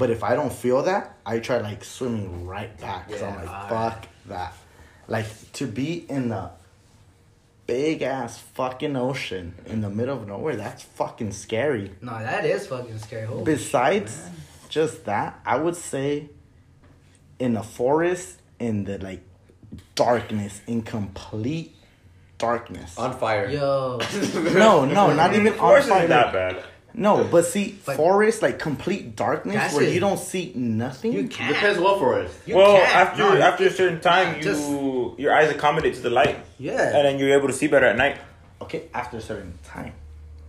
But if I don't feel that, I try like swimming right back. so I'm like, alright. fuck that. Like to be in the big ass fucking ocean in the middle of nowhere, that's fucking scary. No, that is fucking scary. Holy Besides shit, just that, I would say in a forest, in the like darkness, in complete darkness. on fire. Yo. [laughs] no, no, not even on fire. isn't that bad. No, but see, But- forest like complete darkness where it. you don't see nothing. You can't. Depends what forest. You well, can't. after No, after a certain time, you just- your eyes accommodate to the light, Yeah. and then you're able to see better at night. Okay, after a certain time.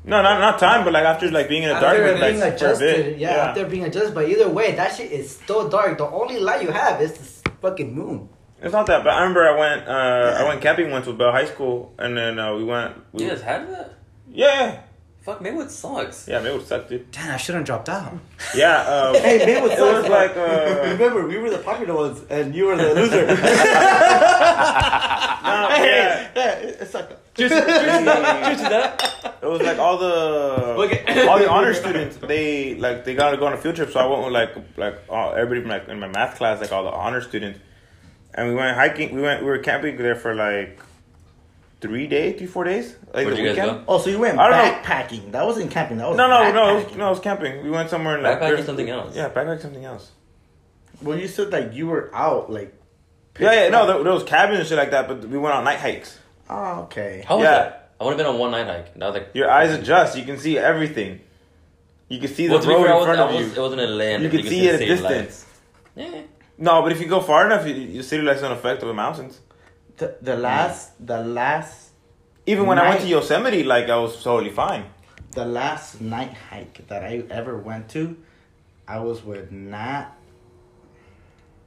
No, not not time, but like after like being in the After darkness, like being for a adjusted, bit. yeah, after being adjusted. But either way, that shit is still dark. The only light you have is this fucking moon. It's not that, but I remember I went uh, I went camping once with Bell High School, and then uh, we went. We, You guys had that? yeah, Fuck, Maywood sucks. yeah, Maywood sucked, dude. Damn, I shouldn't dropped out. Yeah, uh, Hey, maybe it was like uh, Remember, we were the popular ones, and you were the [laughs] loser. no, yeah. it's [laughs] like It was like all the Okay. all the honor students. They like they got to go on a field trip, so I went with like like all, everybody from like in my math class, like all the honor students, and we went hiking. We went we were camping there for like three days, three four days, like Where'd the you guys weekend. go? Oh, so you went I don't know. backpacking? That wasn't camping. That was No, no, no, it was, no, it was camping. We went somewhere in like Backpacking there's- something else. Yeah, backpacking something else. Well, you said like you were out, like. Yeah, yeah, no, there, there was cabins and shit like that, but we went on night hikes. Oh, okay. How was Yeah. that? I would have been on one night hike. That was like Your eyes adjust. You can see everything. You can see the Well, road fair, in front I of was, you. it wasn't a land. You can see it at a distance. Yeah. No, but if you go far enough, you, your city lights don't affect the mountains. The, the last, the last, Even when I went to Yosemite, like I was totally fine. the last night hike that I ever went to, I was with Nat.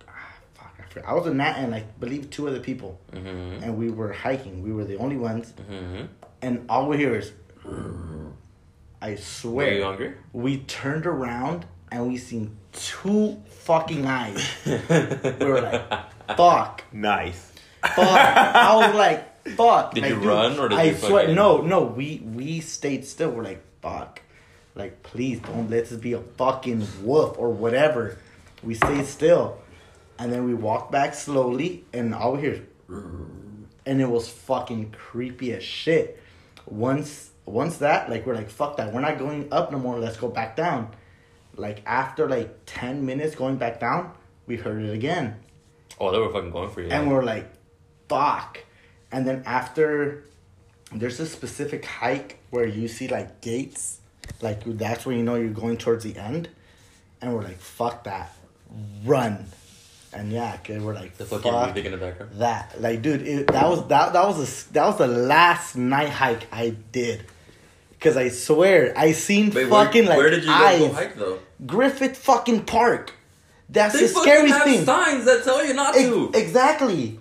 Ah, fuck, I forgot. I was with Nat and I believe two other people, Mm-hmm. and we were hiking. We were the only ones, Mm-hmm. and all we hear is. I swear. Were you hungry? we turned around and we seen two fucking eyes. [laughs] we were like, "Fuck." Nice. Fuck. I was like, fuck. Did Like, you dude, run or did I you swear, fucking- no, no. We we stayed still. We're like, fuck. Like, please don't let this be a fucking wolf or whatever. We stayed still, and then we walked back slowly, and all we hear is, and it was fucking creepy as shit. Once once that, like, we're like, fuck that. We're not going up no more. Let's go back down. Like after like ten minutes going back down, we heard it again. Oh, they were fucking going for you. And we're like, fuck. And then after, there's a specific hike where you see like gates. Like that's where you know you're going towards the end. And we're like, fuck that. Run. And yeah, 'kay, we're like, the fucking fuck music in the background. that. Like, dude, it, that was that that was a, that was the last night hike I did. Cause I swear I seen Wait, where, fucking like where did you eyes. go hike though? Griffith fucking Park. That's They the scary have thing. signs that tell you not to. Exactly.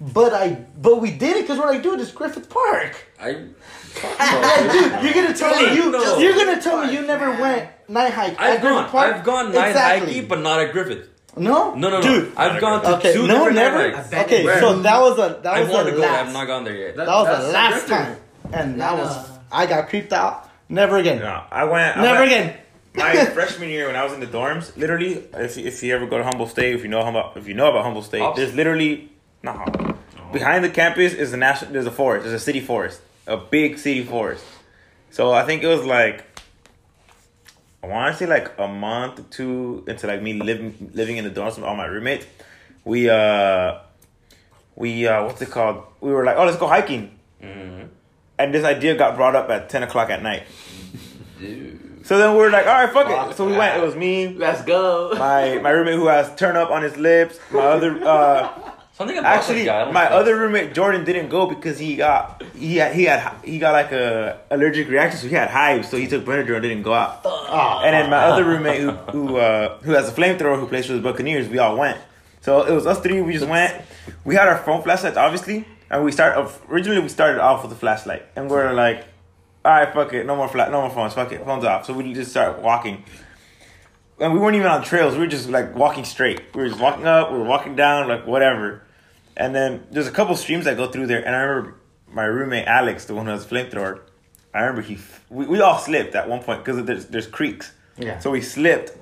But I, but we did it because we're like, dude, it's Griffith Park. I. [laughs] Hey, dude, you're gonna tell me you, No. you're gonna tell me you never went night hike I've at Griffith gone. Park. I've gone night Exactly. hiking, but not at Griffith. no, No, no, no. dude. I've gone to Okay, two no, different never. night hikes. Okay, been so that was a that I was want the to go. I've not gone there yet. that was the last Griffith. time, and that No, was. I got creeped out. Never again. No, I went. I Never went- again. My [laughs] freshman year, when I was in the dorms, literally, if if you ever go to Humboldt State, if you know Humboldt, if you know about Humboldt State, Ops. there's literally no. Behind the campus is the national. There's a forest. There's a city forest, a big city forest. So I think it was like, I want to say like a month or two into like me living living in the dorms with all my roommates. We uh, we uh, what's it called? We were like, oh, let's go hiking, Mhm. and this idea got brought up at ten o'clock at night. Dude. So then we were like, all right, fuck it. So we went. It was me, Let's go. my my roommate who has turn up on his lips. My other uh, [laughs] Something about actually that guy. I don't my think- other roommate Jordan didn't go because he got he had he had he got like a allergic reaction, so he had hives. So he took Benadryl and didn't go out. Oh, And then my other roommate who who uh, who has a flamethrower who plays for the Buccaneers, we all went. So it was us three. We just went. We had our phone flashlights, obviously, and we start originally we started off with a flashlight, and we're like, all right, fuck it, no more flat, no more phones, fuck it, phones off. So we just start walking. And we weren't even on trails. We were just like walking straight. We were just walking up. We were walking down, like whatever. And then there's a couple streams that go through there. And I remember my roommate Alex, the one who has a flamethrower. I remember he, we, we all slipped at one point because there's there's creeks. Yeah. So we slipped.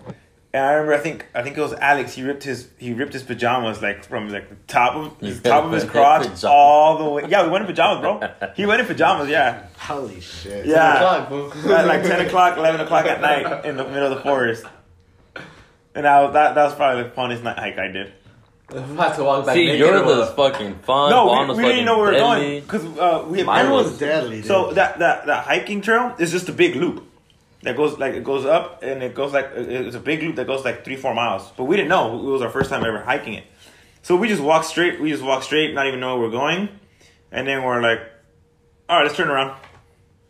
And I remember, I think, I think it was Alex. He ripped his, he ripped his pajamas like from like the top of his Yeah, top of his [laughs] in crotch pajamas. all the way. Yeah, we went in pajamas, bro. He went in pajamas. Yeah, holy shit. yeah. O'clock, bro. At like ten o'clock, eleven o'clock at night in the middle of the forest. And I was, that that was probably the funnest night hike I did. I'm about to walk back. See, naked you're or the what? fucking fun. No, we, we didn't fucking know where we were going because uh, we had Mine Mine never- was deadly. Dude. So that, that that hiking trail is just a big loop. that goes like it goes up and it goes like it's a big loop that goes like three four miles. But we didn't know it was our first time ever hiking it, so we just walked straight. We just walked straight, not even know where we're going, and then we're like, all right, let's turn around.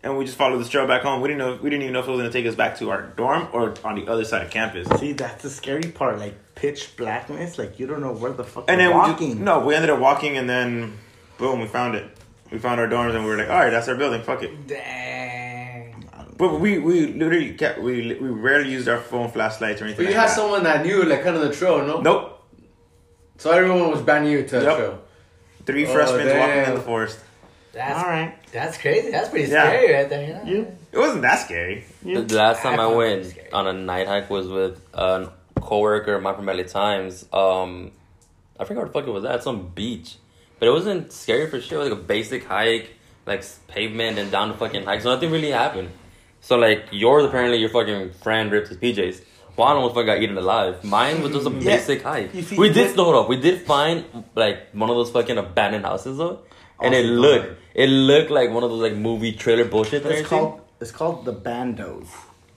And we just followed this trail back home. We didn't know. We didn't even know if it was gonna take us back to our dorm or on the other side of campus. See, that's the scary part. Like pitch blackness. Like you don't know where the fuck And you're then we walking. just, no, we ended up walking, and then boom, we found it. We found our dorms, and we were like, all right, that's our building. Fuck it. Dang. But we we literally kept we we rarely used our phone flashlights or anything. But you like had that. someone that knew like kind of the trail, no? Nope. So everyone was brand new to the Yep. trail. Three Oh, freshmen walking in the forest. That's All right. that's crazy. That's pretty Yeah. scary right there. You know? You. It wasn't that scary. The the last time I found it went scary. on a night hike was with a coworker of mine from LA Times. Um, I forgot what the fuck it was at some beach, but it wasn't scary for sure. It was like a basic hike, like s- pavement and down the fucking hike. So nothing really happened. So like yours, apparently your fucking friend ripped his PJs. Juan almost fucking got eaten alive. Mine was just a [laughs] Yeah. basic hike. You see, we did with- slow up. We did find like one of those fucking abandoned houses though, and it Awesome. looked it looked like one of those like movie trailer bullshit. that It's I've seen. called. It's called the bandos.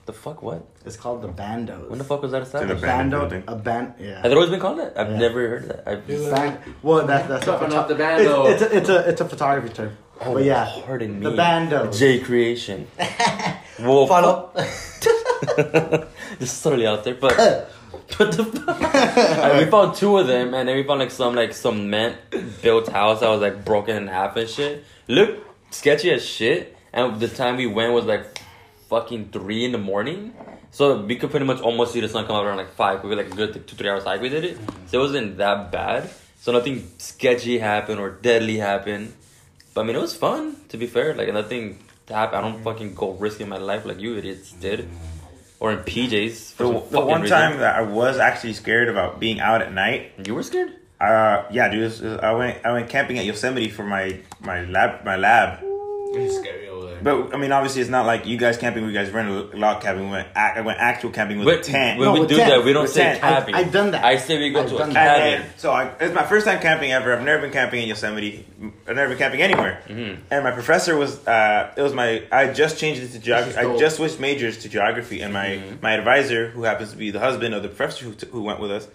the fuck what? It's called the bandos. When the fuck was that in established? the Abandoned Bando. A band. Yeah. Has it always been called that? I've Yeah. never heard that. I've, Ban- well, that, that's a Dropping photo- off the bando. It's, it's, a, it's a it's a photography term. oh, but yeah, pardon me. the bando. J Creation. [laughs] Well, Follow. [laughs] Just totally out there, but [laughs] [laughs] what the fuck? Alright, we found two of them, and then we found like some like cement built house that was like broken in half and shit. Look sketchy as shit. And the time we went was like fucking three in the morning, so we could pretty much almost see the sun come out around like five. We were like good two three hours hike. We did it, so it wasn't that bad. So nothing sketchy happened or deadly happened. But I mean, it was fun. To be fair, like nothing happened. I don't fucking go risking my life like you idiots did, or in PJs. For The, some the fucking one reason. time that I was actually scared about being out at night. you were scared. Uh, yeah, dude. this I went I went camping at Yosemite for my my lab my lab. It's scary over there. But I mean, obviously, it's not like you guys camping. We guys rent a log cabin. We went ac- I went actual camping with But a tent. when No, we with do tent. that, we don't With say tent. cabin. I've done that. I say we go I've to a done And that. cabin. then, so I, it's my first time camping ever. I've never been camping in Yosemite. I've never been camping anywhere. Mm-hmm. And my professor was, uh, it was my, I just changed it to geography. I just switched majors to geography. And my, Mm-hmm. my advisor, who happens to be the husband of the professor who, t- who went with us,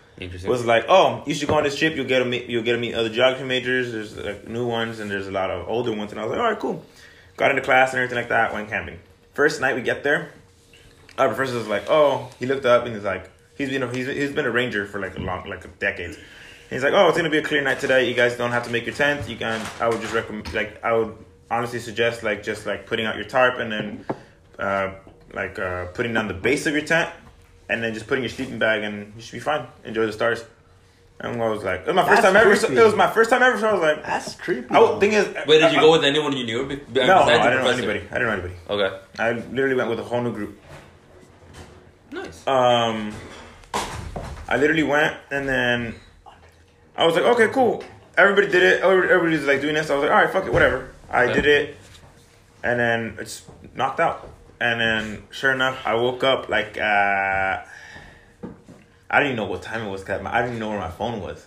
was like, oh, you should go on this trip. You'll get to meet, you'll get to meet other geography majors. There's like new ones and there's a lot of older ones. And I was like, all right, cool. Got into class and everything like that. Went camping. First night we get there, our professor was like, "Oh," he looked up and he's like, "He's been a, he's he's been a ranger for like a long like a decade." He's like, "Oh, it's gonna be a clear night today. You guys don't have to make your tent. You can. I would just recommend like I would honestly suggest like just like putting out your tarp and then uh, like uh, putting down the base of your tent and then just putting your sleeping bag and you should be fine. Enjoy the stars." And I was like, "It was my first That's time ever." So, creepy. it was my first time ever. So I was like, That's creepy. "I though. would thing is." Wait, did you I- go with anyone you knew? be- be- No, no, besides I didn't know anybody. I didn't know anybody. Okay. I literally went with a whole new group. Nice. Um, I literally went and then I was like, okay, cool. Everybody did it. Everybody's like doing this. I was like, all right, fuck it, whatever. I Okay. did it, and then it's knocked out. And then, sure enough, I woke up like uh, I didn't even know what time it was. Cause I didn't even know where my phone was.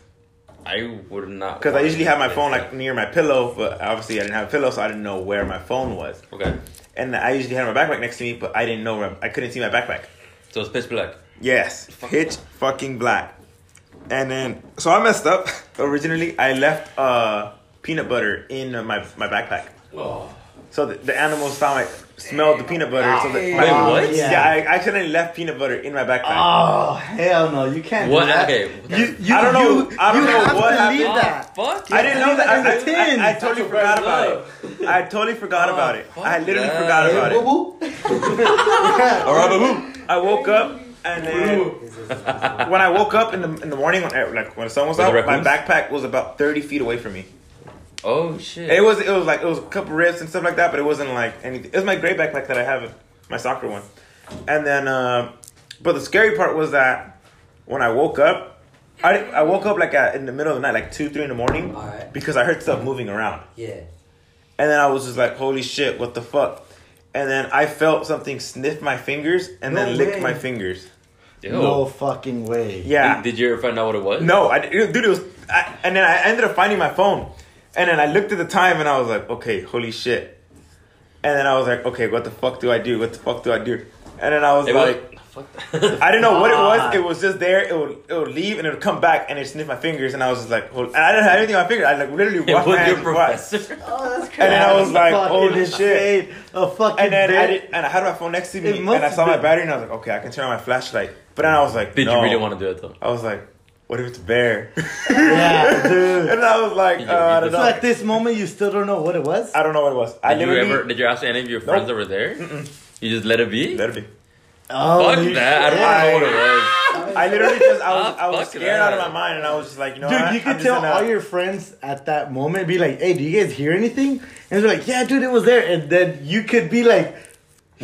I would not. Because I usually have my phone like near my pillow, but obviously I didn't have a pillow, so I didn't know where my phone was. Okay. And I usually had my backpack next to me, but I didn't know where I couldn't see my backpack. So it's pitch black. Yes, pitch fucking black. And then, so I messed up. [laughs] Originally, I left uh, peanut butter in my my backpack. Oh. So the, the animals found like smelled the peanut butter. So that Wait, my, what? Yeah, I accidentally left peanut butter in my backpack. Oh hell no! You can't. What? Do that. Okay. You, you, I don't know- You, I don't you know have what to happened. leave that. Ah, fuck. I didn't know that. I, in the I, tin. I, I totally forgot what about it. I totally forgot Oh, about it. fuck I literally that. forgot about Hey, it. boo-boo. [laughs] All right, boo. I woke up and then when I woke up in the in the morning, when, like when the sun was With out, the my raccoons? backpack was about thirty feet away from me. Oh shit. It was it was like it was a couple ribs and stuff like that, but it wasn't like anything. It was my gray backpack that I have, my soccer one. And then, uh, but the scary part was that when I woke up, I, I woke up like at, in the middle of the night, like two, three in the morning, Alright. because I heard stuff moving around. Yeah. And then I was just like, holy shit, what the fuck? And then I felt something sniff my fingers and No then lick my fingers. Ew. No fucking way. Yeah. Did, did you ever find out what it was? No, I dude, it was. I, and then I ended up finding my phone, and then I looked at the time, and I was like, okay, holy shit. And then I was like, okay, what the fuck do I do? What the fuck do I do? and then I was It like, [laughs] Fuck that. I didn't know what it was. It was just there. It would it would leave and it would come back and it sniff my fingers and I was just like, well, and I didn't have anything on my fingers. I like literally It washed my was your hands twice. [laughs] Oh, that's crazy. And then I was like, Fucking holy shit. A fucking And then I did, and I had my phone next to me and I saw have my battery and I was like, okay, I can turn on my flashlight. But then I was like, Did no. you really want to do it though? I was like, what if it's a bear? [laughs] Yeah, dude. [laughs] and I was like, You uh, I don't just- So at this moment, you still don't know what it was? I don't know what it was. I Did you literally ever? Did you ask any of your friends Nope. that were there? You just let it be. let it be. Oh, Fuck that! I don't know what it was. I literally just I was Ah, I was fuck scared out of my mind and I was just like, you know, Dude, what? you could tell gonna- all your friends at that moment, be like, hey, do you guys hear anything? And they're like, yeah, dude, it was there. And then you could be like,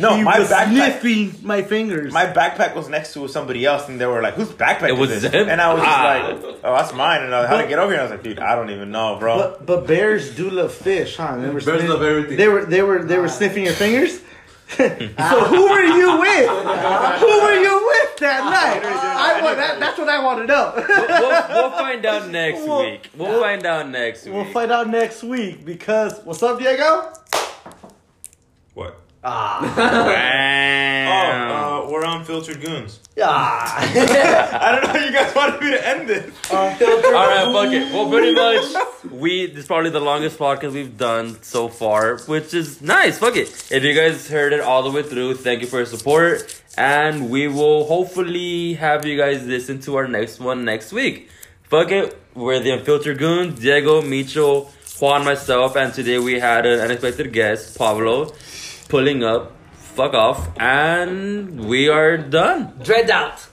No, he my was backpack- sniffing my fingers. My backpack was next to somebody else, and they were like, "Whose backpack It is was this?" them? And I was just Ah. like, "Oh, that's mine." And I had to get over here. And I was like, "Dude, I don't even know, bro." but but bears do love fish, huh? They were Bears sniff- love everything. They were they were they were ah. sniffing your fingers. [laughs] so who were you with? Who were you with that ah. night? I want that, that's what I want to know. We'll, we'll, we'll find out next We'll- week. We'll find out next week. we'll find out next week because what's up, Diego? what? Ah, Wow. Oh, uh, we're unfiltered goons. ah. [laughs] I don't know. how You guys wanted me to end this. All right, fuck it. Well, pretty much, we this is probably the longest podcast we've done so far, which is nice. Fuck it. If you guys heard it all the way through, thank you for your support, and we will hopefully have you guys listen to our next one next week. Fuck it. We're the Unfiltered Goons, Diego, Micho, Juan, myself, and today we had an unexpected guest, Pablo, pulling up. Fuck off, and we are done. Dread out.